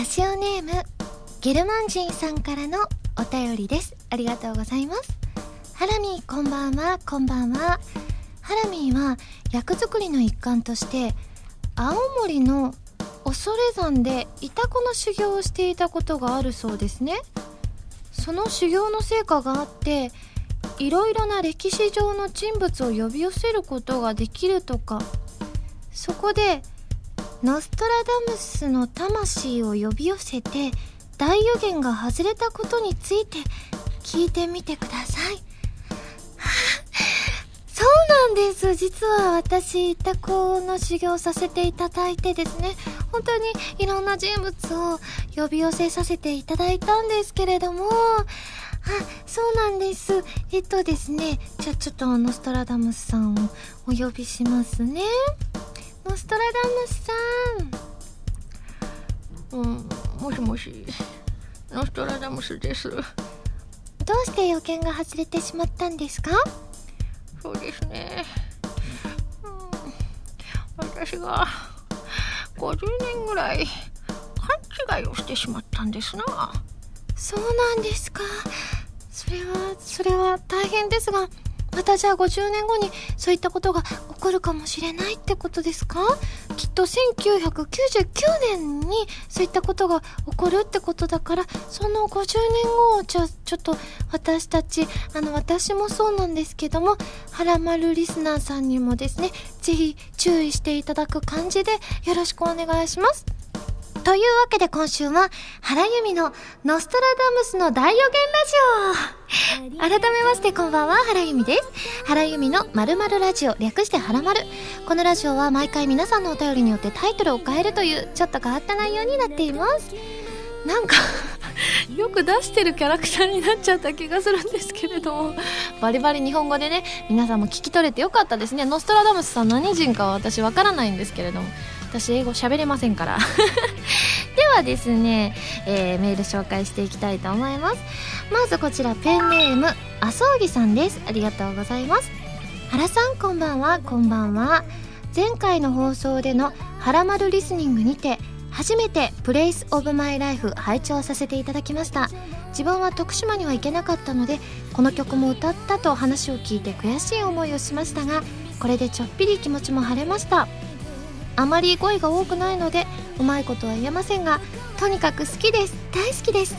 ラジオネームゲルマン人さんからのお便りです。ありがとうございます。ハラミーこんばんは。こんばんは。ハラミーは役作りの一環として青森の恐山でイタコの修行をしていたことがあるそうですね。その修行の成果があっていろいろな歴史上の人物を呼び寄せることができるとか。そこでノストラダムスの魂を呼び寄せて大予言が外れたことについて聞いてみてください。そうなんです。実は私、タコの修行させていただいてですね、本当にいろんな人物を呼び寄せさせていただいたんですけれども、あ、そうなんです。えっとですね、じゃあちょっとノストラダムスさんをお呼びしますね。ノストラダムスさん。うん、もしもし。ノストラダムスです。どうして予見が外れてしまったんですか？そうですね。うん、私が50年ぐらい勘違いをしてしまったんですな。そうなんですか。それは、それは大変ですが、またじゃあ50年後にそういったことが起こるかもしれないってことですか？きっと1999年にそういったことが起こるってことだからその50年後をじゃあちょっと私たちあの私もそうなんですけどもはらまるリスナーさんにもですねぜひ注意していただく感じでよろしくお願いします。というわけで今週は、原由美のノストラダムスの大予言ラジオ改めましてこんばんは、原由美です。原由美の〇〇ラジオ、略して原丸。このラジオは毎回皆さんのお便りによってタイトルを変えるという、ちょっと変わった内容になっています。なんか よく出してるキャラクターになっちゃった気がするんですけれどもバリバリ日本語でね皆さんも聞き取れてよかったですねノストラダムスさん何人かは私わからないんですけれども私英語喋れませんから。ではですね、えー、メール紹介していきたいと思います。まずこちらペンネームあそうぎさんです。ありがとうございます。原さんこんばんは。こんばんは。前回の放送での「はらまるリスニング」にて初めて「プレイスオブマイライフ拝聴させていただきました。自分は徳島には行けなかったのでこの曲も歌ったと話を聞いて悔しい思いをしましたがこれでちょっぴり気持ちも晴れました。あまり語彙が多くないのでうまいことは言えませんがとにかく好きです。大好きです。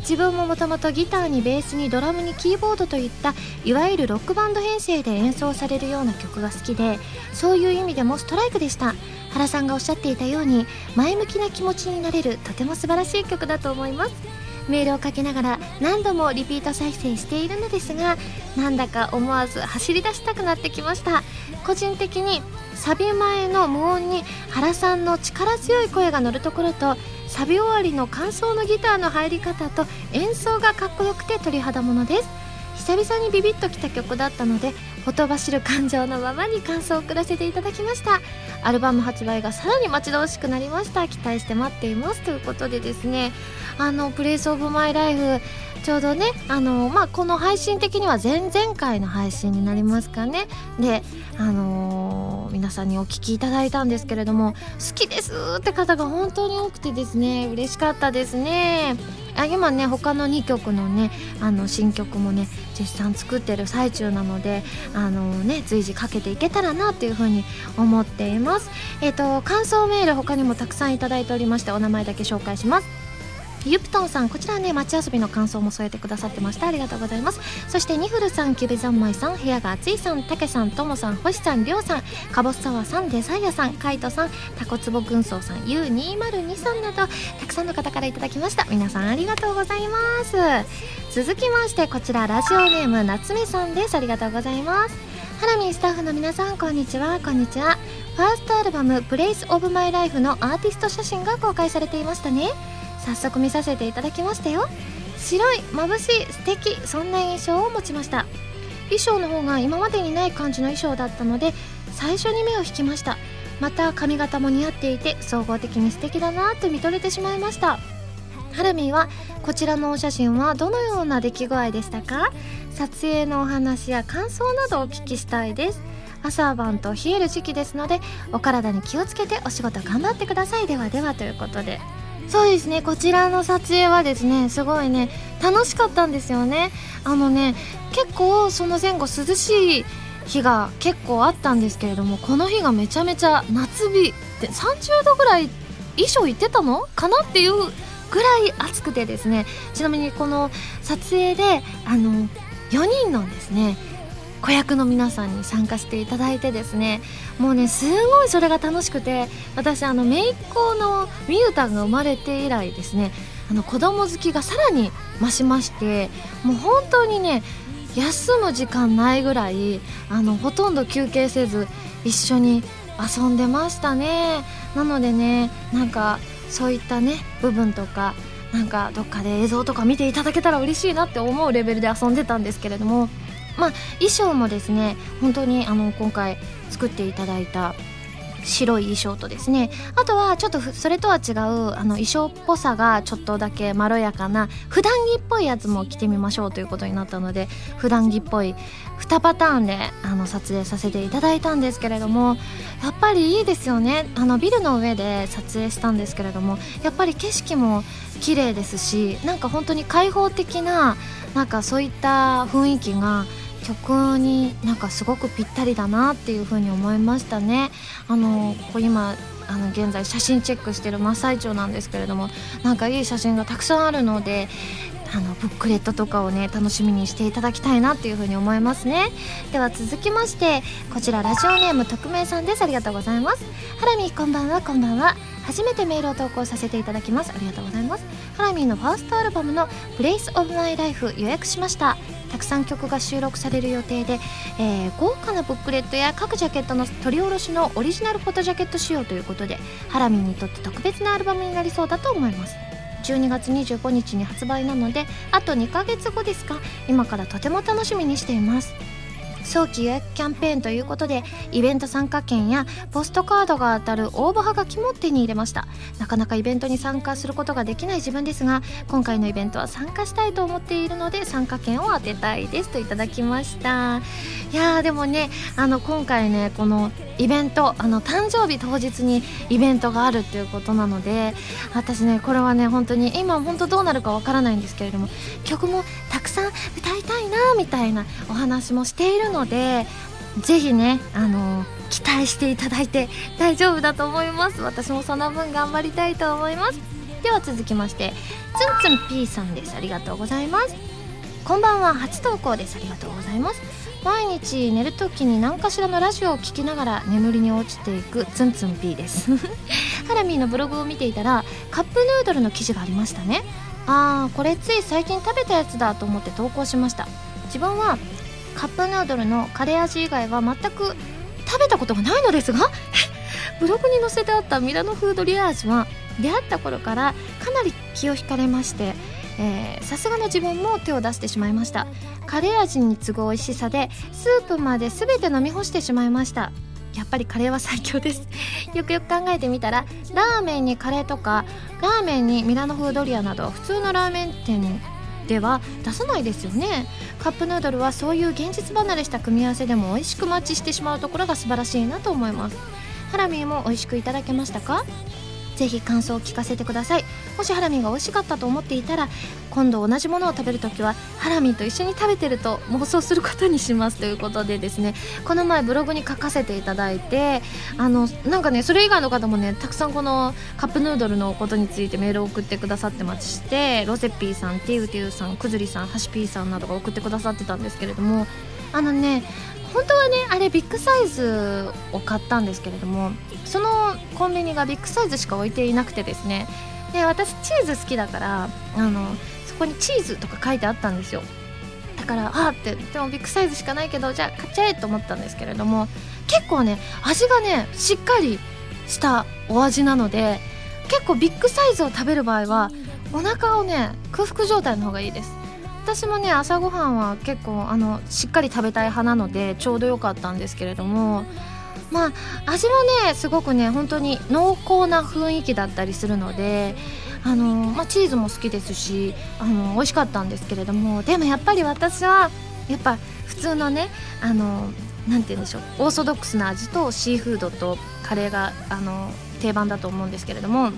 自分ももともとギターにベースにドラムにキーボードといったいわゆるロックバンド編成で演奏されるような曲が好きでそういう意味でもストライクでした。原さんがおっしゃっていたように前向きな気持ちになれるとても素晴らしい曲だと思います。メールをかけながら何度もリピート再生しているのですがなんだか思わず走り出したくなってきました。個人的にサビ前の無音に原さんの力強い声が乗るところとサビ終わりの感想のギターの入り方と演奏がかっこよくて鳥肌ものです。久々にビビッときた曲だったのでほとばしる感情のままに感想を送らせていただきました。アルバム発売がさらに待ち遠しくなりました。期待して待っていますということでですね。あのプレイスオブマイライフちょうどねあのまあこの配信的には前々回の配信になりますかね。であのー、皆さんにお聞きいただいたんですけれども好きですって方が本当に多くてですね嬉しかったですね。あ今ね他の2曲のねあの新曲もね絶賛作ってる最中なのであのね随時かけていけたらなっていうふうに思っています。えっ、ー、と感想メール他にもたくさんいただいておりましてお名前だけ紹介します。ゆプトンさんこちらね街遊びの感想も添えてくださってました。ありがとうございます。そしてニフルさんキュベザンマイさん部屋が暑いさんたけさんともさん星さんりょうさんかぼすサワーさんデザイアさんカイトさんタコツボ軍曹さん U202 さんなどたくさんの方からいただきました。皆さんありがとうございます続きましてこちらラジオネーム夏目さんです。ありがとうございます。ハラミースタッフの皆さんこんにちは。こんにちは。ファーストアルバム「プレイスオブマイライフのアーティスト写真が公開されていましたね。早速見させていただきましたよ。白い眩しい素敵そんな印象を持ちました。衣装の方が今までにない感じの衣装だったので最初に目を引きました。また髪型も似合っていて総合的に素敵だなと見とれてしまいました。ハラミーはこちらのお写真はどのような出来具合でしたか？撮影のお話や感想などお聞きしたいです。朝晩と冷える時期ですのでお体に気をつけてお仕事頑張ってください。ではではということで。そうですね。こちらの撮影はですねすごいね楽しかったんですよね。あのね結構その前後涼しい日が結構あったんですけれどもこの日がめちゃめちゃ夏日で30度ぐらい衣装いってたの？かなっていうぐらい暑くてですね。ちなみにこの撮影であの4人のですね子役の皆さんに参加していただいてですねもうねすごいそれが楽しくて私あの姪っ子のみゆたんが生まれて以来ですねあの子供好きがさらに増しましてもう本当にね休む時間ないぐらいあのほとんど休憩せず一緒に遊んでましたね。なのでねなんかそういったね部分とかなんかどっかで映像とか見ていただけたら嬉しいなって思うレベルで遊んでたんですけれどもまあ衣装もですね本当にあの今回作っていただいた白い衣装とですねあとはちょっとそれとは違うあの衣装っぽさがちょっとだけまろやかな普段着っぽいやつも着てみましょうということになったので普段着っぽい2パターンであの撮影させていただいたんですけれどもやっぱりいいですよね。あのビルの上で撮影したんですけれどもやっぱり景色も綺麗ですしなんか本当に開放的ななんかそういった雰囲気が曲になんかすごくぴったりだなっていう風に思いましたね。あのここ今あの現在写真チェックしてる真っ最中なんですけれどもなんかいい写真がたくさんあるのであのブックレットとかをね楽しみにしていただきたいなっていう風に思いますね。では続きましてこちらラジオネーム匿名さんです。ありがとうございます。ハラミこんばんはこんばんは。初めてメールを投稿させていただきます。ありがとうございます。ハラミーのファーストアルバムの「Place of My Life」予約しました。たくさん曲が収録される予定で、えー、豪華なブックレットや各ジャケットの取り下ろしのオリジナルフォトジャケット仕様ということでハラミにとって特別なアルバムになりそうだと思います。12月25日に発売なのであと2ヶ月後ですが今からとても楽しみにしています。早期予約キャンペーンということでイベント参加券やポストカードが当たる応募はがきも手に入れました。なかなかイベントに参加することができない自分ですが今回のイベントは参加したいと思っているので参加券を当てたいですといただきました。いやでもねあの今回ねこのイベントあの誕生日当日にイベントがあるっていうことなので私ねこれはね本当に今本当どうなるかわからないんですけれども曲もたくさん歌いたいなみたいなお話もしているののでぜひねあの期待していただいて大丈夫だと思います。私もその分頑張りたいと思います。では続きましてつんつん P さんです。ありがとうございます。こんばんは。初投稿です。ありがとうございます。毎日寝る時に何かしらのラジオを聴きながら眠りに落ちていくツンツン P です。ハラミーのブログを見ていたらカップヌードルの記事がありましたね。あーこれつい最近食べたやつだと思って投稿しました。自分はカップヌードルのカレー味以外は全く食べたことがないのですが？ブログに載せてあったミラノフードリア味は出会った頃からかなり気を引かれましてさすがの自分も手を出してしまいました。カレー味に次ぐ美味しさでスープまで全て飲み干してしまいました。やっぱりカレーは最強です。よくよく考えてみたらラーメンにカレーとかラーメンにミラノ風ドリアなど普通のラーメン店では出さないですよね。カップヌードルはそういう現実離れした組み合わせでも美味しくマッチしてしまうところが素晴らしいなと思います。ハラミーも美味しくいただけましたか？ぜひ感想を聞かせてください。もしハラミが美味しかったと思っていたら今度同じものを食べるときはハラミと一緒に食べてると妄想することにしますということでですね。この前ブログに書かせていただいてあのなんかねそれ以外の方もねたくさんこのカップヌードルのことについてメールを送ってくださってましてロゼッピーさんティウティウさんくずりさんハシピーさんなどが送ってくださってたんですけれどもあのね本当はねあれビッグサイズを買ったんですけれどもそのコンビニがビッグサイズしか置いていなくてですね。で私チーズ好きだからあのそこにチーズとか書いてあったんですよ。だからあってでもビッグサイズしかないけどじゃあ買っちゃえと思ったんですけれども結構ね味がねしっかりしたお味なので結構ビッグサイズを食べる場合はお腹をね空腹状態の方がいいです。私もね朝ごはんは結構あのしっかり食べたい派なのでちょうど良かったんですけれどもまあ味はねすごくね本当に濃厚な雰囲気だったりするのであの、まあ、チーズも好きですしあの美味しかったんですけれどもでもやっぱり私はやっぱ普通のねあのなんて言うんでしょうオーソドックスな味とシーフードとカレーがあの定番だと思うんですけれども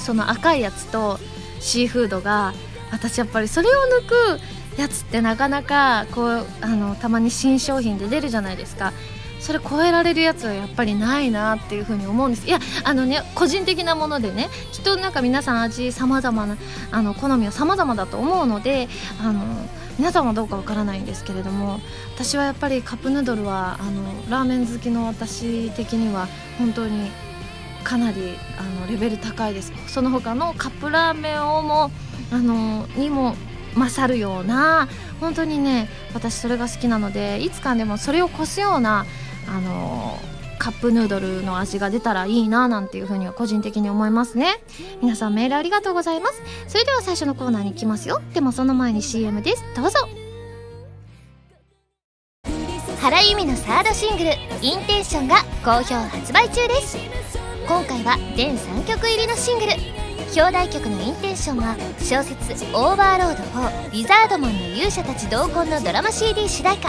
その赤いやつとシーフードが私やっぱりそれを抜くやつってなかなかこうあのたまに新商品で出るじゃないですか。それ超えられるやつはやっぱりないなっていうふうに思うんです。いやあのね個人的なものでねきっとなんか皆さん味さまざまなあの好みはさまざまだと思うのであの皆さんはどうかわからないんですけれども私はやっぱりカップヌードルはあのラーメン好きの私的には本当にかなりあのレベル高いです。その他のカップラーメンをもあのにも勝るような本当にね私それが好きなのでいつかでもそれを越すようなあのカップヌードルの味が出たらいいななんていうふうには個人的に思いますね。皆さんメールありがとうございます。それでは最初のコーナーに行きますよ。でもその前に CM です。どうぞ。原由美のサードシングル「インテンション」が好評発売中です。今回は全3曲入りのシングル。表題曲のインテンションは小説「オーバーロード4リザードマンの勇者たち同梱」のドラマ CD 主題歌。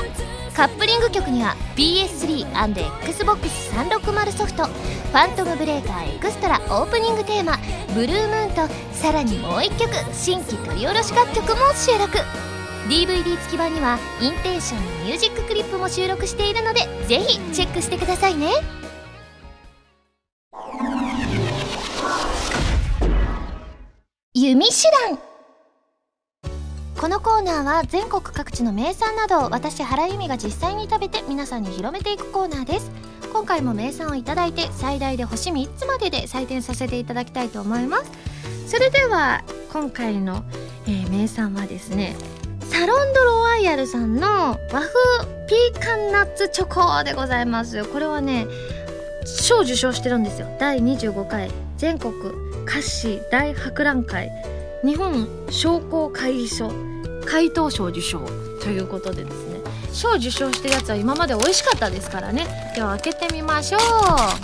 カップリング曲には PS3&Xbox360 ソフト「ファントムブレーカーエクストラ」オープニングテーマ「ブルームーン」とさらにもう1曲新規録り下ろし楽曲も収録。DVD 付き版にはインテンションのミュージッククリップも収録しているのでぜひチェックしてくださいね。弓手段このコーナーは全国各地の名産などを私原由美が実際に食べて皆さんに広めていくコーナーです。今回も名産をいただいて最大で星3つまでで採点させていただきたいと思います。それでは今回の、えー、名産はですねサロンドロワイヤルさんの和風ピーカンナッツチョコでございます。これはね賞受賞してるんですよ。第25回。全国菓子大博覧会。日本商工会議所。怪盗賞受賞ということでですね。賞受賞してるやつは今まで美味しかったですからね。では開けてみましょう。は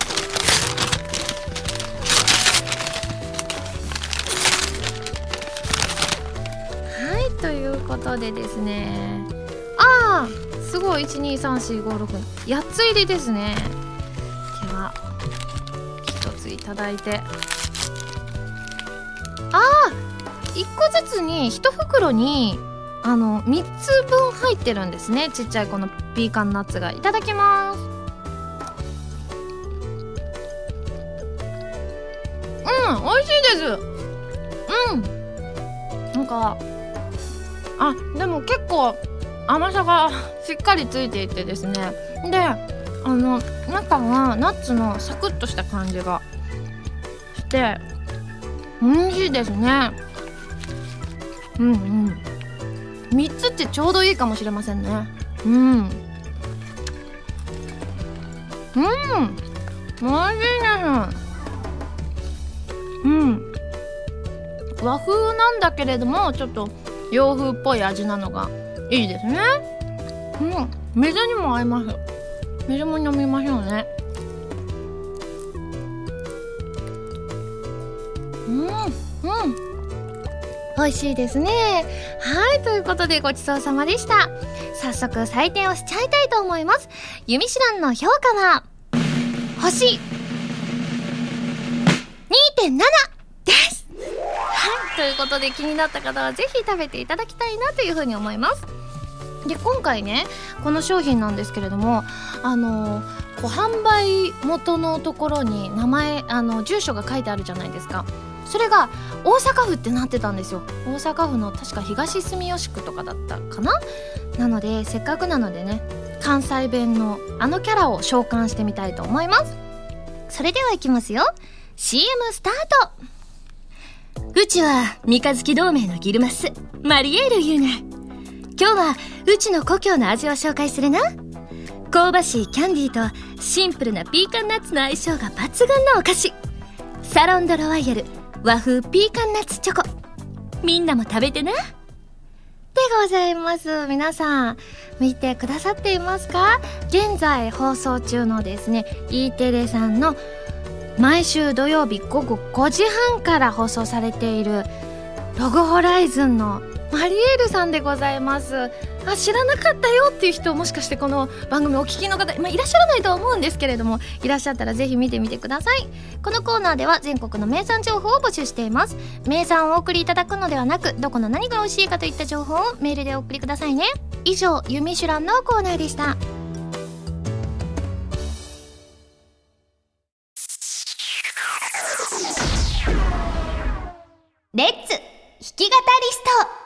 いということでですね。ああすごい。1234568つ入りですね。では1ついただいて。ああ1個ずつに1袋にあの3つ分入ってるんですね。ちっちゃいこのピーカンナッツが。いただきます。うん美味しいです。うん。なんかあでも結構甘さがしっかりついていてですね。であの中がナッツのサクッとした感じがして美味しいですね。うんうん。3つってちょうどいいかもしれませんね。うん。うん。美味しいです。うん。和風なんだけれどもちょっと洋風っぽい味なのがいいですね。うん。水にも合います。水も飲みましょうね。美味しいですね。はいということでごちそうさまでした。早速採点をしちゃいたいと思います。弓手段の評価は星2.7です。はいということで気になった方はぜひ食べていただきたいなというふうに思います。で今回ねこの商品なんですけれどもあのこう販売元のところに名前あの住所が書いてあるじゃないですか。それが大阪府ってなってたんですよ。大阪府の確か東住吉区とかだったかな？なのでせっかくなのでね関西弁のあのキャラを召喚してみたいと思います。それではいきますよ。CM スタート。うちは三日月同盟のギルマスマリエールユーナ。今日はうちの故郷の味を紹介するな。香ばしいキャンディーとシンプルなピーカンナッツの相性が抜群のお菓子。サロンドロワイヤル和風ピーカンナッツチョコ。みんなも食べてな。でございます。皆さん見てくださっていますか？現在放送中のですね E テレさんの毎週土曜日午後5時半から放送されているログホライズンのマリエールさんでございます。あ知らなかったよっていう人もしかしてこの番組お聞きの方、まあ、いらっしゃらないとは思うんですけれどもいらっしゃったらぜひ見てみてください。このコーナーでは全国の名産情報を募集しています。名産をお送りいただくのではなくどこの何が美味しいかといった情報をメールでお送りくださいね。以上「ユミシュラン」のコーナーでした。レッツ弾き語りスト。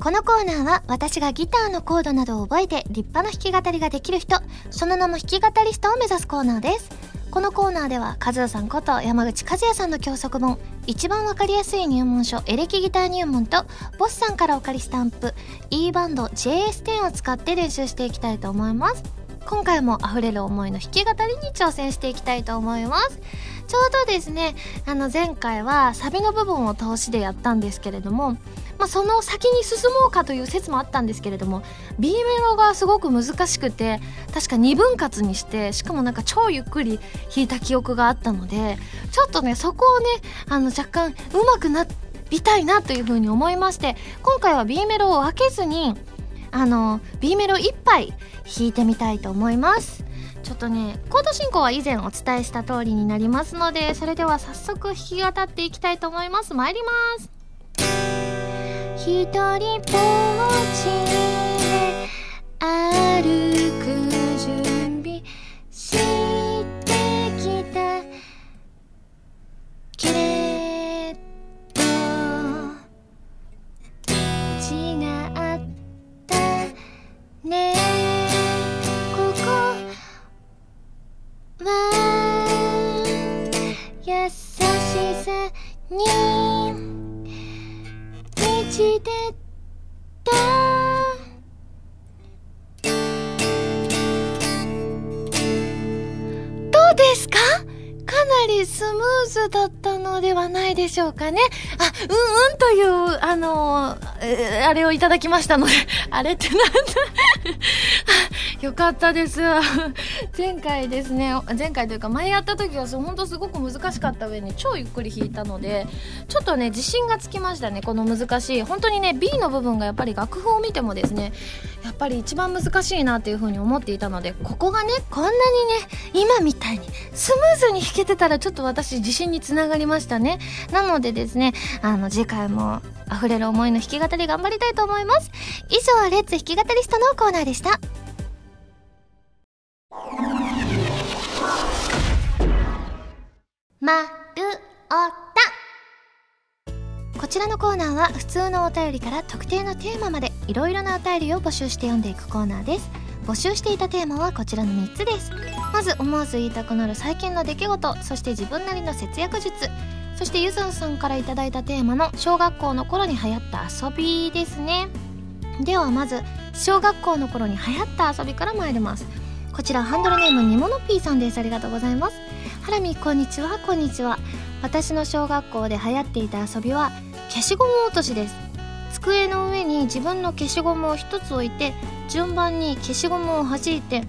このコーナーは私がギターのコードなどを覚えて立派な弾き語りができる人、その名も弾き語りストを目指すコーナーです。このコーナーでは、カズーさんこと山口和也さんの教則本、一番わかりやすい入門書、エレキギター入門と、ボスさんからお借りスタンプ、E バンド JS10 を使って練習していきたいと思います。今回も溢れる思いの弾き語りに挑戦していきたいと思います。ちょうどですね、あの前回はサビの部分を通しでやったんですけれども、まあ、その先に進もうかという説もあったんですけれども B メロがすごく難しくて確か2分割にしてしかもなんか超ゆっくり弾いた記憶があったのでちょっとねそこをねあの若干上手くなりたいなというふうに思いまして今回は B メロを分けずにあの B メロ1杯弾いてみたいと思います。ちょっとねコード進行は以前お伝えした通りになりますのでそれでは早速弾き語っていきたいと思います参ります一人ぼっちで歩く準備してきたけれど違ったね。ここは優しさにスだったのではないでしょうかね。あ、うんうんという、あのー、あれをいただきましたので、あれってなんだよかったです。前回ですね、前回というか前やった時は本当すごく難しかった上に超ゆっくり弾いたので、ちょっとね、自信がつきましたね、この難しい。本当にね、B の部分がやっぱり楽譜を見てもですね、やっぱり一番難しいなっていう風に思っていたので、ここがね、こんなにね、今みたいにスムーズに弾けてたらちょっと私自信につながりましたね。なのでですね、あの、次回も溢れる思いの弾き語り頑張りたいと思います。以上、レッツ弾き語りストのコーナーでした。まるおた。こちらのコーナーは普通のお便りから特定のテーマまでいろいろなお便りを募集して読んでいくコーナーです。募集していたテーマはこちらの3つです。まず思わず言いたくなる最近の出来事そして自分なりの節約術。そしてゆずんさんから頂いたテーマの小学校の頃に流行った遊びですね。ではまず小学校の頃に流行った遊びから参ります。こちらハンドルネームにものぴーさんです。ありがとうございます。ハラミこんにちは。こんにちは。私の小学校で流行っていた遊びは消しゴム落としです。机の上に自分の消しゴムを1つ置いて順番に消しゴムを弾いて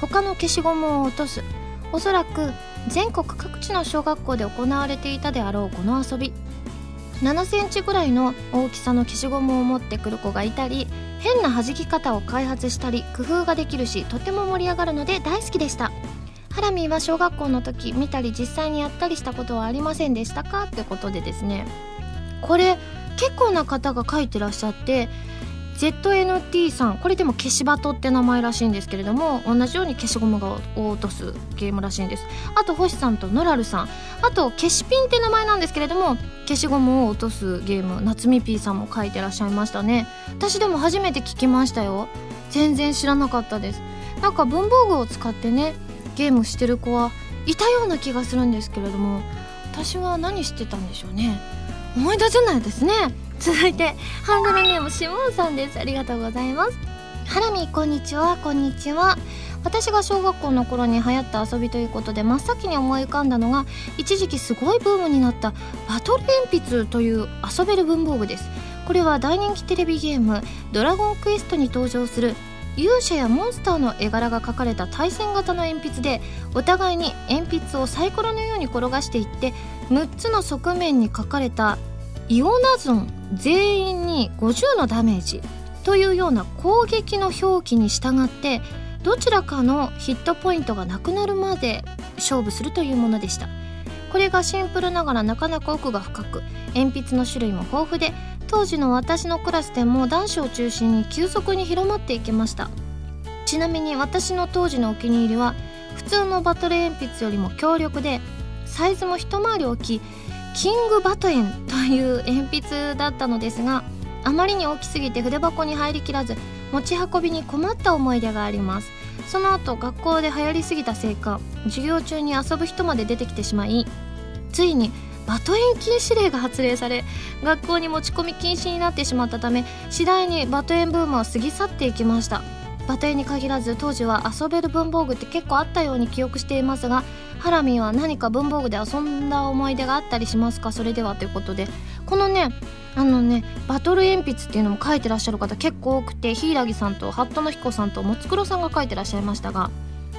他の消しゴムを落とす。おそらく全国各地の小学校で行われていたであろうこの遊び。7センチぐらいの大きさの消しゴムを持ってくる子がいたり変な弾き方を開発したり工夫ができるしとても盛り上がるので大好きでした。ハラミーは小学校の時見たり実際にやったりしたことはありませんでしたか？ってことでですね。これ結構な方が書いてらっしゃって ZNT さんこれでも消しバトって名前らしいんですけれども同じように消しゴムが落とすゲームらしいんです。あと星さんとノラルさん。あと消しピンって名前なんですけれども消しゴムを落とすゲーム夏美 P さんも書いてらっしゃいましたね。私でも初めて聞きましたよ。全然知らなかったです。なんか文房具を使ってねゲームしてる子はいたような気がするんですけれども私は何してたんでしょうね。思い出せないですね。続いてハンドルネームシモンさんです。ありがとうございます。ハラミこんにちは。こんにちは。私が小学校の頃に流行った遊びということで真っ先に思い浮かんだのが一時期すごいブームになったバトル鉛筆という遊べる文房具です。これは大人気テレビゲーム「ドラゴンクエスト」に登場する勇者やモンスターの絵柄が描かれた対戦型の鉛筆でお互いに鉛筆をサイコロのように転がしていって6つの側面に書かれたイオナゾン全員に50のダメージというような攻撃の表記に従ってどちらかのヒットポイントがなくなるまで勝負するというものでした。これがシンプルながらなかなか奥が深く鉛筆の種類も豊富で当時の私のクラスでも男子を中心に急速に広まっていきました。ちなみに私の当時のお気に入りは普通のバトル鉛筆よりも強力でサイズも一回り大きいキングバトエンという鉛筆だったのですがあまりに大きすぎて筆箱に入りきらず持ち運びに困った思い出があります。その後学校で流行りすぎたせいか授業中に遊ぶ人まで出てきてしまいついにバトエン禁止令が発令され学校に持ち込み禁止になってしまったため次第にバトエンブームは過ぎ去っていきました。バトエンに限らず当時は遊べる文房具って結構あったように記憶していますがハラミは何か文房具で遊んだ思い出があったりしますか？それではということで。このねあのねバトル鉛筆っていうのも書いてらっしゃる方結構多くて柊さんと服部の彦さんともつくろさんが書いてらっしゃいましたが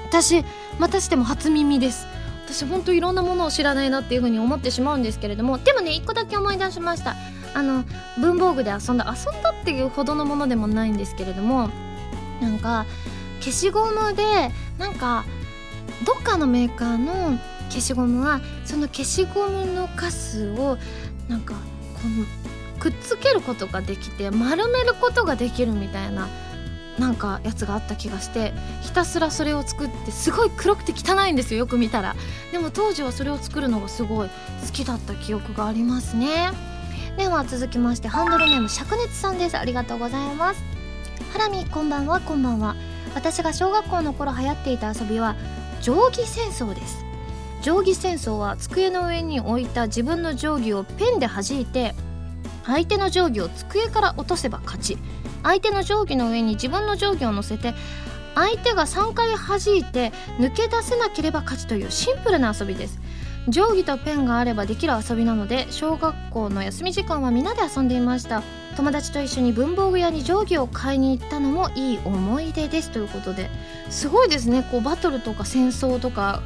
私またしても初耳です。私ほんといろんなものを知らないなっていうふうに思ってしまうんですけれどもでもね一個だけ思い出しました。あの文房具で遊んだ遊んだっていうほどのものでもないんですけれどもなんか消しゴムでなんかどっかのメーカーの消しゴムはその消しゴムのカスをなんかこうくっつけることができて丸めることができるみたいななんかやつがあった気がしてひたすらそれを作ってすごい黒くて汚いんですよよく見たら。でも当時はそれを作るのがすごい好きだった記憶がありますね。では続きましてハンドルネーム灼熱さんです。ありがとうございます。ハラミこんばんはこんばんは。私が小学校の頃流行っていた遊びは定規戦争です。定規戦争は机の上に置いた自分の定規をペンで弾いて相手の定規を机から落とせば勝ち。相手の定規の上に自分の定規を乗せて相手が3回弾いて抜け出せなければ勝ちというシンプルな遊びです。定規とペンがあればできる遊びなので小学校の休み時間はみんなで遊んでいました。友達と一緒に文房具屋に定規を買いに行ったのもいい思い出です。ということですごいですね。こうバトルとか戦争とか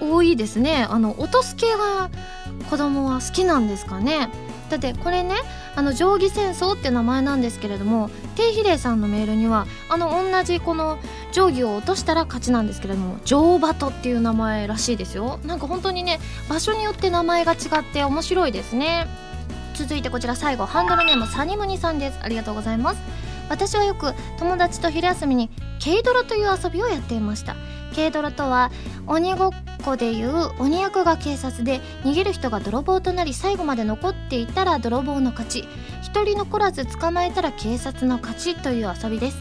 多いですね。あの落とす系が子供は好きなんですかね。だってこれねあの定規戦争って名前なんですけれども低比例さんのメールにはあの同じこの定規を落としたら勝ちなんですけれども定バトっていう名前らしいですよ。なんか本当にね場所によって名前が違って面白いですね。続いてこちら最後ハンドルネームサニムニさんです。ありがとうございます。私はよく友達と昼休みに軽泥という遊びをやっていました。軽泥とは鬼ごっこでいう鬼役が警察で逃げる人が泥棒となり最後まで残っていたら泥棒の勝ち。一人残らず捕まえたら警察の勝ちという遊びです。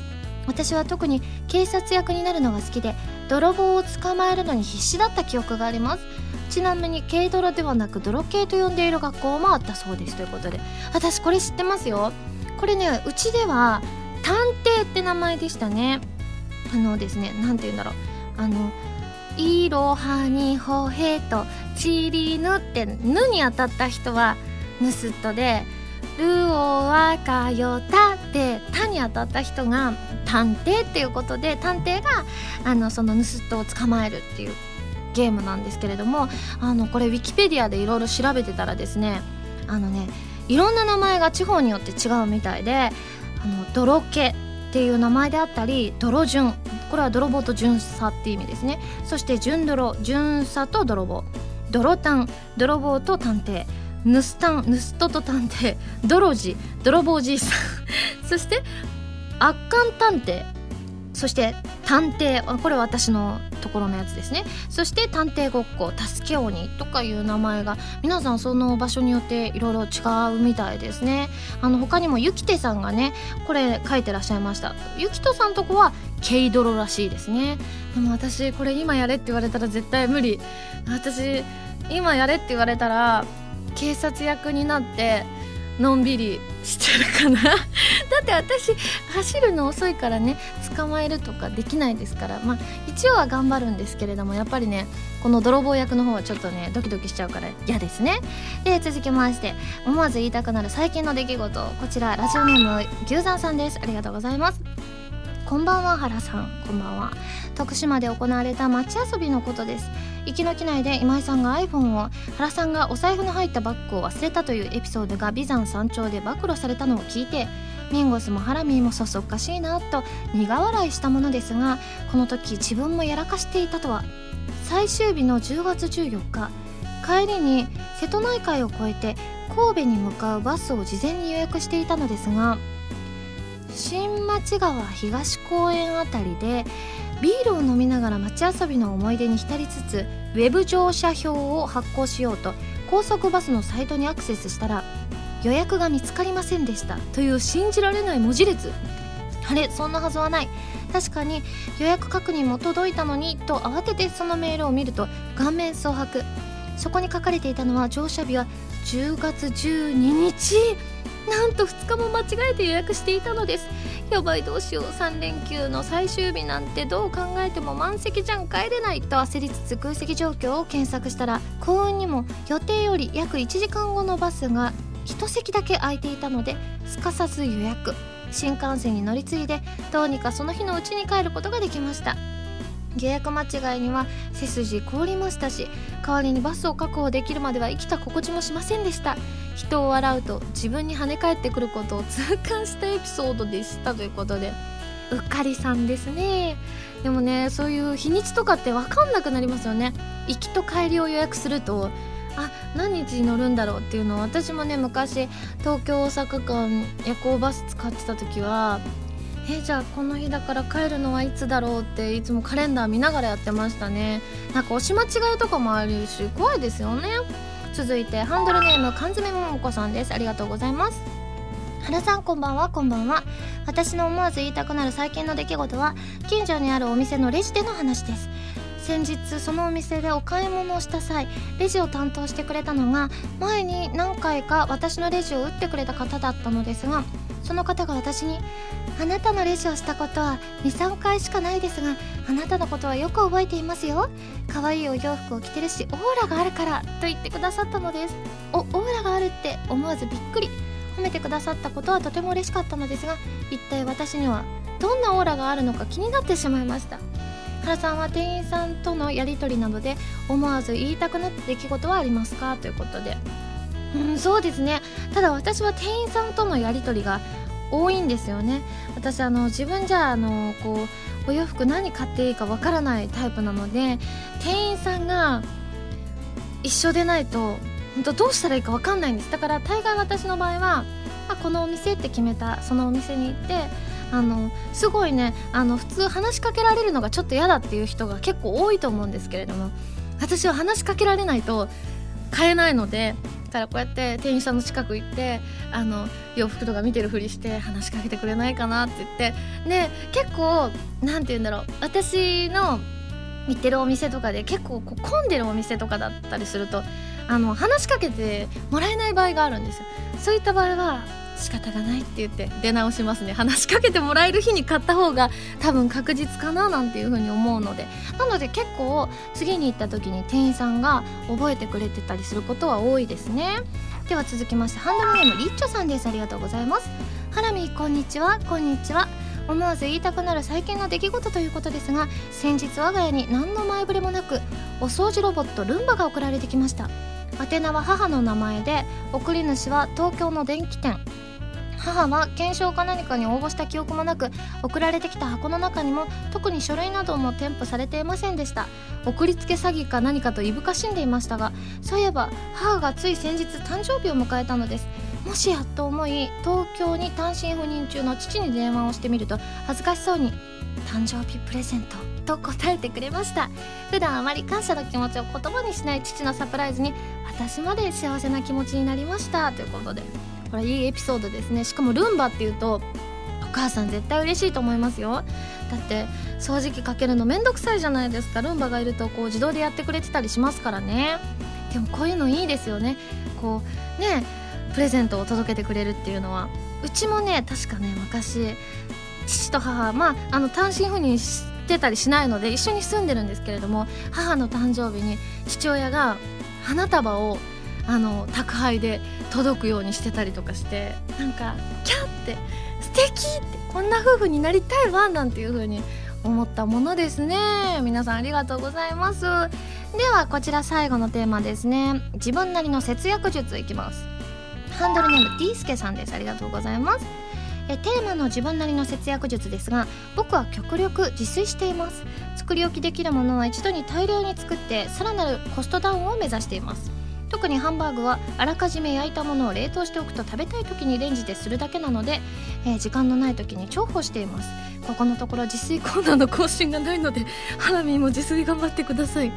私は特に警察役になるのが好きで泥棒を捕まえるのに必死だった記憶があります。ちなみに軽泥ではなく泥系と呼んでいる学校もあったそうです。ということで私これ知ってますよ。これねうちでは探偵って名前でしたね。あのですね何て言うんだろう。あのいろはにほへとちりぬってぬに当たった人はぬすっとでるおわかよたってたに当たった人が探偵っていうことで探偵があのそのぬすっとを捕まえるっていうゲームなんですけれどもあのこれウィキペディアでいろいろ調べてたらですねあのねいろんな名前が地方によって違うみたいであの泥気っていう名前であったり泥順これは泥棒と巡査って意味ですね。そして順泥巡査と泥棒泥探泥棒と探偵。ヌスタン。ヌストと探偵。泥地泥棒じいさん。そして圧巻探偵。そして探偵これ私のところのやつですね。そして探偵ごっこ助け鬼とかいう名前が皆さんその場所によっていろいろ違うみたいですね。あの他にもゆきてさんがねこれ書いてらっしゃいました。ゆきとさんとこは軽泥らしいですね。でも私これ今やれって言われたら絶対無理。私今やれって言われたら警察役になってのんびりしてるかな。って私走るの遅いからね捕まえるとかできないですから。まあ一応は頑張るんですけれどもやっぱりねこの泥棒役の方はちょっとねドキドキしちゃうから嫌ですね。で続きまして思わず言いたくなる最近の出来事。こちらラジオネーム牛山さんです。ありがとうございます。こんばんは原さん。こんばんは。徳島で行われた街遊びのことです。息の機内で今井さんが iPhone を原さんがお財布の入ったバッグを忘れたというエピソードが美山山頂で暴露されたのを聞いてミンゴスもハラミーもそそっかしいなと苦笑いしたものですがこの時自分もやらかしていたとは最終日の10月14日帰りに瀬戸内海を越えて神戸に向かうバスを事前に予約していたのですが新町川東公園あたりでビールを飲みながら街遊びの思い出に浸りつつウェブ乗車表を発行しようと高速バスのサイトにアクセスしたら予約が見つかりませんでした。という信じられない文字列。あれそんなはずはない。確かに予約確認も届いたのにと慌ててそのメールを見ると顔面蒼白。そこに書かれていたのは乗車日は10月12日。なんと2日も間違えて予約していたのです。やばいどうしよう。3連休の最終日なんてどう考えても満席じゃん。帰れないと焦りつつ空席状況を検索したら幸運にも予定より約1時間後のバスが1席だけ空いていたのですかさず予約。新幹線に乗り継いでどうにかその日のうちに帰ることができました。予約間違いには背筋凍りましたし代わりにバスを確保できるまでは生きた心地もしませんでした。人を笑うと自分に跳ね返ってくることを痛感したエピソードでしたということで。うっかりさんですね。でもねそういう日にちとかって分かんなくなりますよね。行きと帰りを予約するとあ何日に乗るんだろうっていうのを私もね昔東京大阪間夜行バス使ってた時はえじゃあこの日だから帰るのはいつだろうっていつもカレンダー見ながらやってましたね。なんか押し間違いとかもあるし怖いですよね。続いてハンドルネーム缶詰桃子さんです。ありがとうございます。原さんこんばんはこんばんは。私の思わず言いたくなる最近の出来事は近所にあるお店のレジでの話です。先日そのお店でお買い物をした際レジを担当してくれたのが前に何回か私のレジを打ってくれた方だったのですがその方が私に「あなたのレジをしたことは23回しかないですがあなたのことはよく覚えていますよ。可愛いお洋服を着てるしオーラがあるから」と言ってくださったのです。おオーラがあるって思わずびっくり。褒めてくださったことはとても嬉しかったのですが一体私にはどんなオーラがあるのか気になってしまいました。原さんは店員さんとのやり取りなどで思わず言いたくなった出来事はありますか？ということで。うんそうですね。ただ私は店員さんとのやり取りが多いんですよね。私あの自分じゃあのこうお洋服何買っていいかわからないタイプなので店員さんが一緒でないと本当どうしたらいいかわかんないんです。だから大概私の場合はあこのお店って決めたそのお店に行ってあのすごいねあの普通話しかけられるのがちょっと嫌だっていう人が結構多いと思うんですけれども私は話しかけられないと買えないのでだからこうやって店員さんの近く行ってあの洋服とか見てるふりして話しかけてくれないかなって言ってで結構何て言うんだろう私の行ってるお店とかで結構こう混んでるお店とかだったりするとあの話しかけてもらえない場合があるんですよ。そういった場合は仕方がないって言って出直しますね。話しかけてもらえる日に買った方が多分確実かななんていう風に思うので。なので結構次に行った時に店員さんが覚えてくれてたりすることは多いですね。では続きましてハンドルネームリッチョさんです。ありがとうございます。ハラミこんにちは。こんにちは。思わず言いたくなる最近の出来事ということですが先日我が家に何の前触れもなくお掃除ロボットルンバが送られてきました。宛名は母の名前で送り主は東京の電気店。母は検証か何かに応募した記憶もなく送られてきた箱の中にも特に書類なども添付されていませんでした。送りつけ詐欺か何かといぶかしんでいましたがそういえば母がつい先日誕生日を迎えたのです。もしやと思い東京に単身赴任中の父に電話をしてみると恥ずかしそうに「誕生日プレゼント」と答えてくれました。普段あまり感謝の気持ちを言葉にしない父のサプライズに私まで幸せな気持ちになりました。ということでこれいいエピソードですね。しかもルンバっていうとお母さん絶対嬉しいと思いますよ。だって掃除機かけるのめんどくさいじゃないですか。ルンバがいるとこう自動でやってくれてたりしますからね。でもこういうのいいですよね。こうねプレゼントを届けてくれるっていうのは。うちもね確かね昔父と母まああの単身赴任してたりしないので一緒に住んでるんですけれども母の誕生日に父親が花束をあの宅配で届くようにしてたりとかしてなんかキャって素敵ってこんな夫婦になりたいわなんていう風に思ったものですね。皆さんありがとうございます。ではこちら最後のテーマですね。自分なりの節約術いきます。ハンドルネーム D スケさんです。ありがとうございます。えテーマの自分なりの節約術ですが僕は極力自炊しています。作り置きできるものは一度に大量に作ってさらなるコストダウンを目指しています。特にハンバーグはあらかじめ焼いたものを冷凍しておくと食べたい時にレンジでするだけなので、えー、時間のない時に重宝しています。ここのところ自炊コーナーの更新がないので ハラミーも自炊頑張ってください。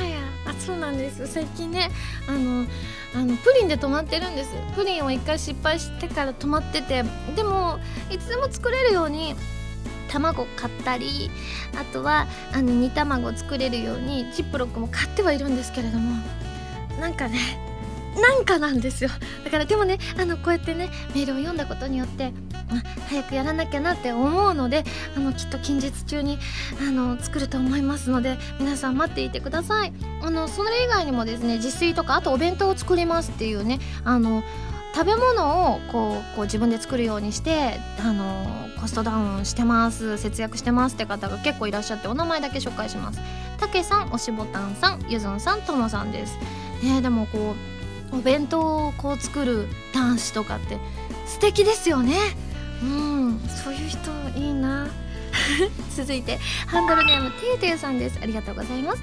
あやあそうなんです。最近ねあのあのプリンで止まってるんです。プリンを1回失敗してから止まっててでもいつでも作れるように卵買ったりあとはあの煮卵作れるようにジップロックも買ってはいるんですけれども。なんかね なんかなんですよ。だからでもねあのこうやってねメールを読んだことによって早くやらなきゃなって思うのであのきっと近日中にあの作ると思いますので皆さん待っていてください。あのそれ以外にもですね自炊とかあとお弁当を作りますっていうねあの食べ物をこうこう自分で作るようにしてあのコストダウンしてます節約してますって方が結構いらっしゃってお名前だけ紹介します。たけさんおしぼたんさんゆずんさんともさんです。ねでもこうお弁当をこう作る男子とかって素敵ですよね。うんそういう人いいな。続いてハンドルネームていていさんです。ありがとうございます。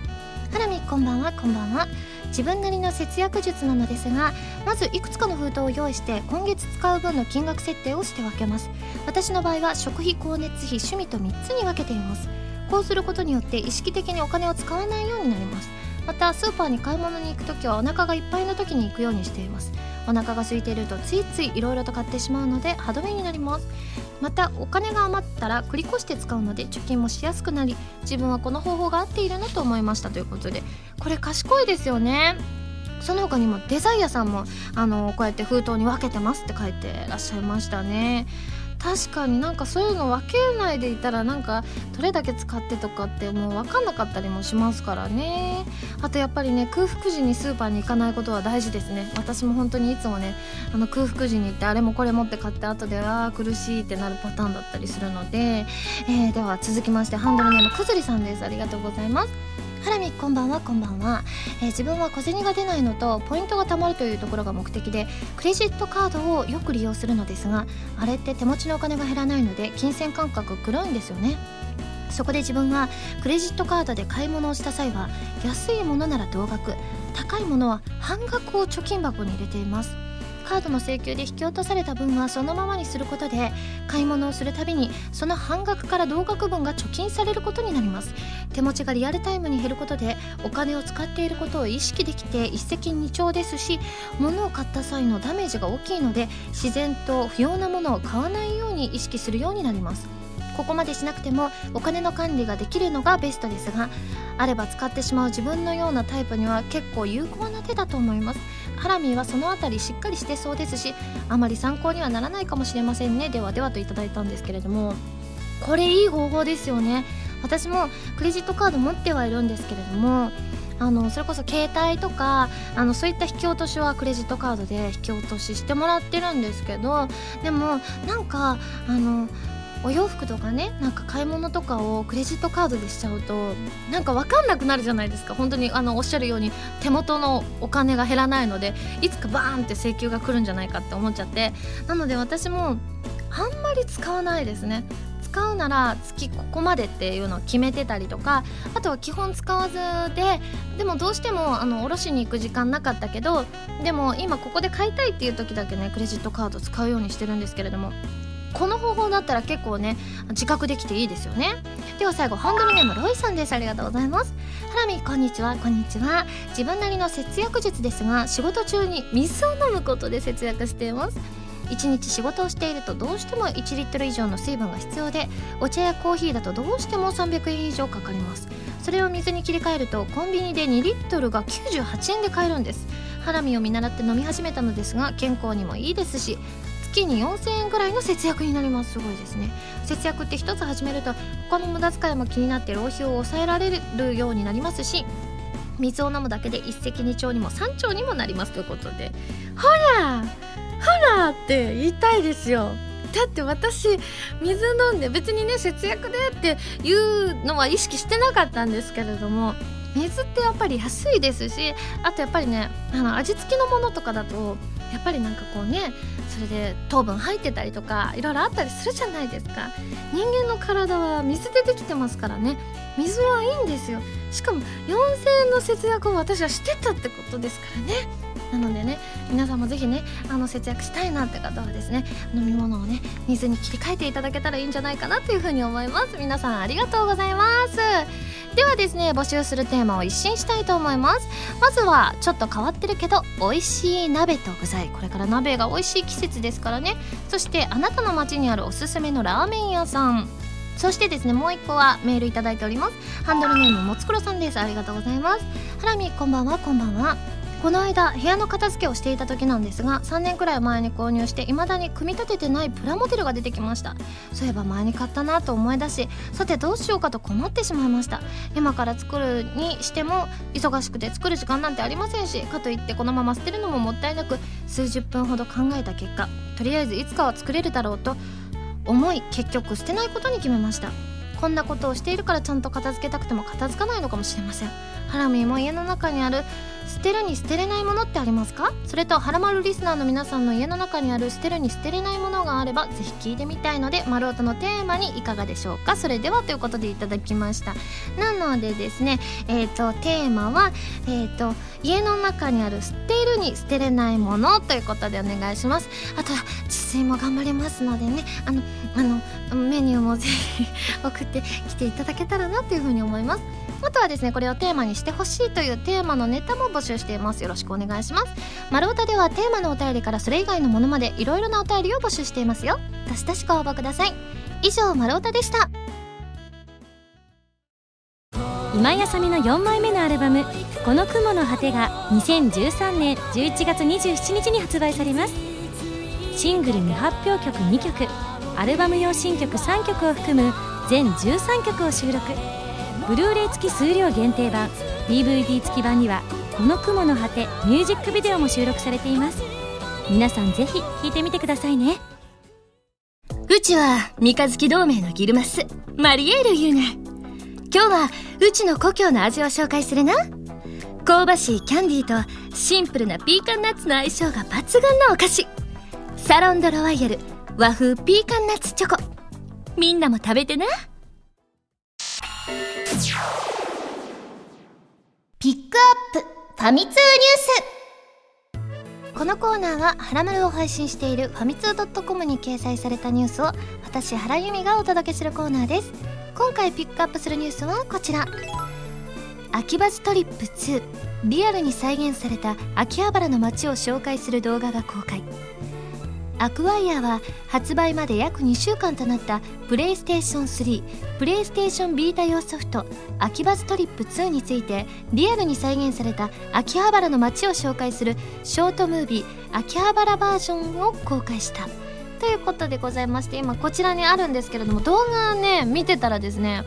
ハラミこんばんは。こんばんは。自分なりの節約術なのですがまずいくつかの封筒を用意して今月使う分の金額設定をして分けます。私の場合は食費光熱費趣味と3つに分けています。こうすることによって意識的にお金を使わないようになります。またスーパーに買い物に行く時はお腹がいっぱいの時に行くようにしています。お腹が空いているとついついいろいろと買ってしまうので歯止めになります。またお金が余ったら繰り越して使うので貯金もしやすくなり自分はこの方法が合っているなと思いましたということでこれ賢いですよね。その他にもデザイアさんもあのこうやって封筒に分けてますって書いてらっしゃいましたね。確かになんかそういうの分けないでいたらなんかどれだけ使ってとかってもう分かんなかったりもしますからね。あとやっぱりね空腹時にスーパーに行かないことは大事ですね。私も本当にいつもねあの空腹時に行ってあれもこれ持って買って後でああ苦しいってなるパターンだったりするので、えー、では続きましてハンドルネームくずりさんです。ありがとうございます。ハラミこんばんはこんばんは、えー、自分は小銭が出ないのとポイントが貯まるというところが目的でクレジットカードをよく利用するのですがあれって手持ちのお金が減らないので金銭感覚黒いんですよね。そこで自分はクレジットカードで買い物をした際は安いものなら同額高いものは半額を貯金箱に入れています。カードの請求で引き落とされた分はそのままにすることで買い物をするたびにその半額から同額分が貯金されることになります。手持ちがリアルタイムに減ることでお金を使っていることを意識できて一石二鳥ですし物を買った際のダメージが大きいので自然と不要なものを買わないように意識するようになります。ここまでしなくてもお金の管理ができるのがベストですがあれば使ってしまう自分のようなタイプには結構有効な手だと思います。ハラミーはその辺りしっかりしてそうですしあまり参考にはならないかもしれませんね。ではではといただいたんですけれどもこれいい方法ですよね。私もクレジットカード持ってはいるんですけれどもあのそれこそ携帯とかあのそういった引き落としはクレジットカードで引き落とししてもらってるんですけどでもなんかあのお洋服とかねなんか買い物とかをクレジットカードでしちゃうとなんか分かんなくなるじゃないですか。本当にあのおっしゃるように手元のお金が減らないのでいつかバーンって請求が来るんじゃないかって思っちゃって。なので私もあんまり使わないですね。使うなら月ここまでっていうのを決めてたりとかあとは基本使わずででもどうしてもあの卸しに行く時間なかったけどでも今ここで買いたいっていう時だけねクレジットカード使うようにしてるんですけれどもこの方法だったら結構ね自覚できていいですよね。では最後ハンドルネームロイさんです。ありがとうございます。ハラミこんにちは。こんにちは。自分なりの節約術ですが仕事中に水を飲むことで節約しています。1日仕事をしているとどうしても1リットル以上の水分が必要でお茶やコーヒーだとどうしても300円以上かかります。それを水に切り替えるとコンビニで2リットルが98円で買えるんです。ハラミを見習って飲み始めたのですが健康にもいいですし月に4000円ぐらいの節約になります。すごいですね。節約って一つ始めると他の無駄遣いも気になって浪費を抑えられるようになりますし水を飲むだけで一石二鳥にも三鳥にもなりますということで。ほらほらって言いたいですよ。だって私水飲んで別にね節約でっていうのは意識してなかったんですけれども水ってやっぱり安いですしあとやっぱりねあの味付きのものとかだとやっぱりなんかこうねそれで糖分入ってたりとかいろいろあったりするじゃないですか。人間の体は水でできてますからね。水はいいんですよ。しかも4000円の節約を私はしてたってことですからね。なのでね皆さんもぜひねあの節約したいなって方はですね飲み物をね水に切り替えていただけたらいいんじゃないかなというふうに思います。皆さんありがとうございます。ではですね募集するテーマを一新したいと思います。まずはちょっと変わってるけど美味しい鍋と具材。これから鍋が美味しい季節ですからね。そしてあなたの街にあるおすすめのラーメン屋さん。そしてですねもう一個はメールいただいております。ハンドルネームもつくろさんです。ありがとうございます。ハラミこんばんはこんばんは。この間部屋の片付けをしていた時なんですが3年くらい前に購入して未だに組み立ててないプラモデルが出てきました。そういえば前に買ったなと思い出しさてどうしようかと困ってしまいました。今から作るにしても忙しくて作る時間なんてありませんしかといってこのまま捨てるのももったいなく数十分ほど考えた結果とりあえずいつかは作れるだろうと思い結局捨てないことに決めました。こんなことをしているからちゃんと片付けたくても片付かないのかもしれません。ハラミーも家の中にある捨てるに捨てれないものってありますか？それとはらまるリスナーの皆さんの家の中にある捨てるに捨てれないものがあればぜひ聞いてみたいので丸太のテーマにいかがでしょうか？それではということでいただきました。なのでですねえっ、ー、とテーマはえっ、ー、と家の中にある捨てるに捨てれないものということでお願いします。あとは自炊も頑張りますのでねあのあのメニューもぜひ 送ってきていただけたらなというふうに思います。あとはですねこれをテーマにしてほしいというテーマのネタも募集しています。よろしくお願いします。丸太ではテーマのお便りからそれ以外のものまでいろいろなお便りを募集していますよ。どしどしご応募ください。以上丸太でした。今井あさみの4枚目のアルバム「この雲の果て」が2013年11月27日に発売されます。シングル未発表曲2曲アルバム用新曲3曲を含む全13曲を収録。ブルーレイ付き数量限定版 DVD 付き版には「この雲の果て」ミュージックビデオも収録されています。皆さんぜひ聴いてみてくださいね。うちは三日月同盟のギルマスマリエールユー今日はうちの故郷の味を紹介するな。香ばしいキャンディーとシンプルなピーカンナッツの相性が抜群のお菓子。サロンドロワイヤル和風ピーカンナッツチョコ。みんなも食べてな。ピックアップファミ通ニュース。このコーナーは「はらまる」を配信しているファミツー .com に掲載されたニュースを私原由美がお届けするコーナーです。今回ピックアップするニュースはこちら。秋葉ストリップ2リアルに再現された秋葉原の街を紹介する動画が公開。アクワイヤーは発売まで約2週間となったプレイステーション3プレイステーションビータ用ソフト秋葉ストリップ2についてリアルに再現された秋葉原の街を紹介するショートムービー秋葉原バージョンを公開した。ということでございまして今こちらにあるんですけれども動画ね見てたらですね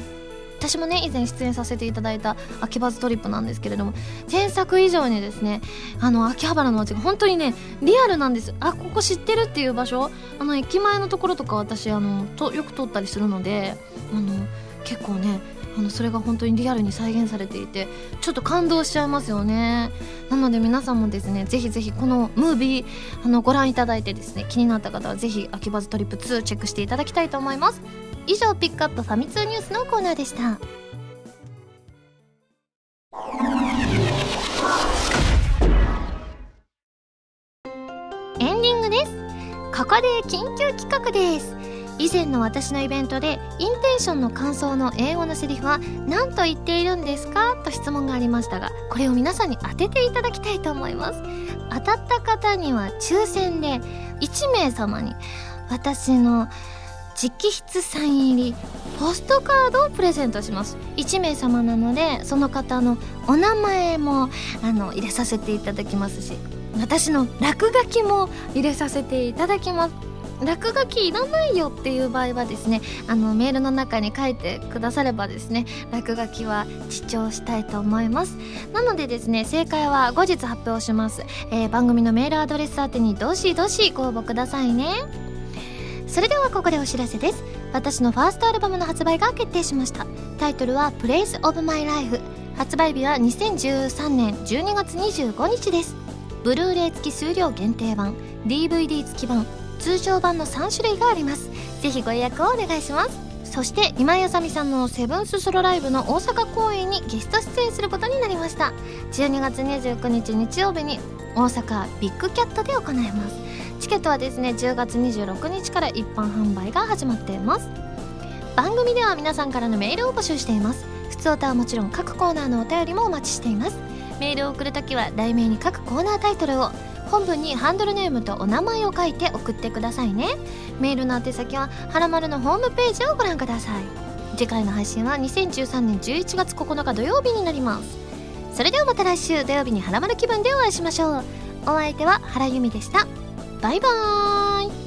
私もね以前出演させていただいた秋葉ズトリップなんですけれども前作以上にですねあの秋葉原の街が本当にねリアルなんです。あここ知ってるっていう場所あの駅前のところとか私あのとよく通ったりするのであの結構ねあのそれが本当にリアルに再現されていてちょっと感動しちゃいますよね。なので皆さんもですねぜひぜひこのムービーあのご覧いただいてですね気になった方はぜひ秋葉ズトリップ2チェックしていただきたいと思います。以上ピックアップファミ通ニュースのコーナーでした。エンディングです。ここで緊急企画です。以前の私のイベントでインテンションの感想の英語のセリフは何と言っているんですか？と質問がありましたがこれを皆さんに当てていただきたいと思います。当たった方には抽選で1名様に私の直筆サイン入りポストカードをプレゼントします。1名様なのでその方のお名前もあの入れさせていただきますし私の落書きも入れさせていただきます。落書きいらないよっていう場合はですねあのメールの中に書いてくださればですね落書きは視聴したいと思います。なのでですね正解は後日発表します、えー、番組のメールアドレス宛てにどしどしご応募くださいね。それではここでお知らせです。私のファーストアルバムの発売が決定しました。タイトルは「Place of My Life」発売日は2013年12月25日です。ブルーレイ付き数量限定版 DVD 付き版通常版の3種類があります。ぜひご予約をお願いします。そして今井あさみさんのセブンスソロライブの大阪公演にゲスト出演することになりました。12月29日日曜日に大阪ビッグキャットで行います。チケットはですね10月26日から一般販売が始まっています。番組では皆さんからのメールを募集しています。普通歌はもちろん各コーナーのお便りもお待ちしています。メールを送るときは題名に各コーナータイトルを。本文にハンドルネームとお名前を書いて送ってくださいね。メールの宛先ははらまるのホームページをご覧ください。次回の配信は2013年11月9日土曜日になります。それではまた来週土曜日にはらまる気分でお会いしましょう。お相手は原由美でした。バイバーイ。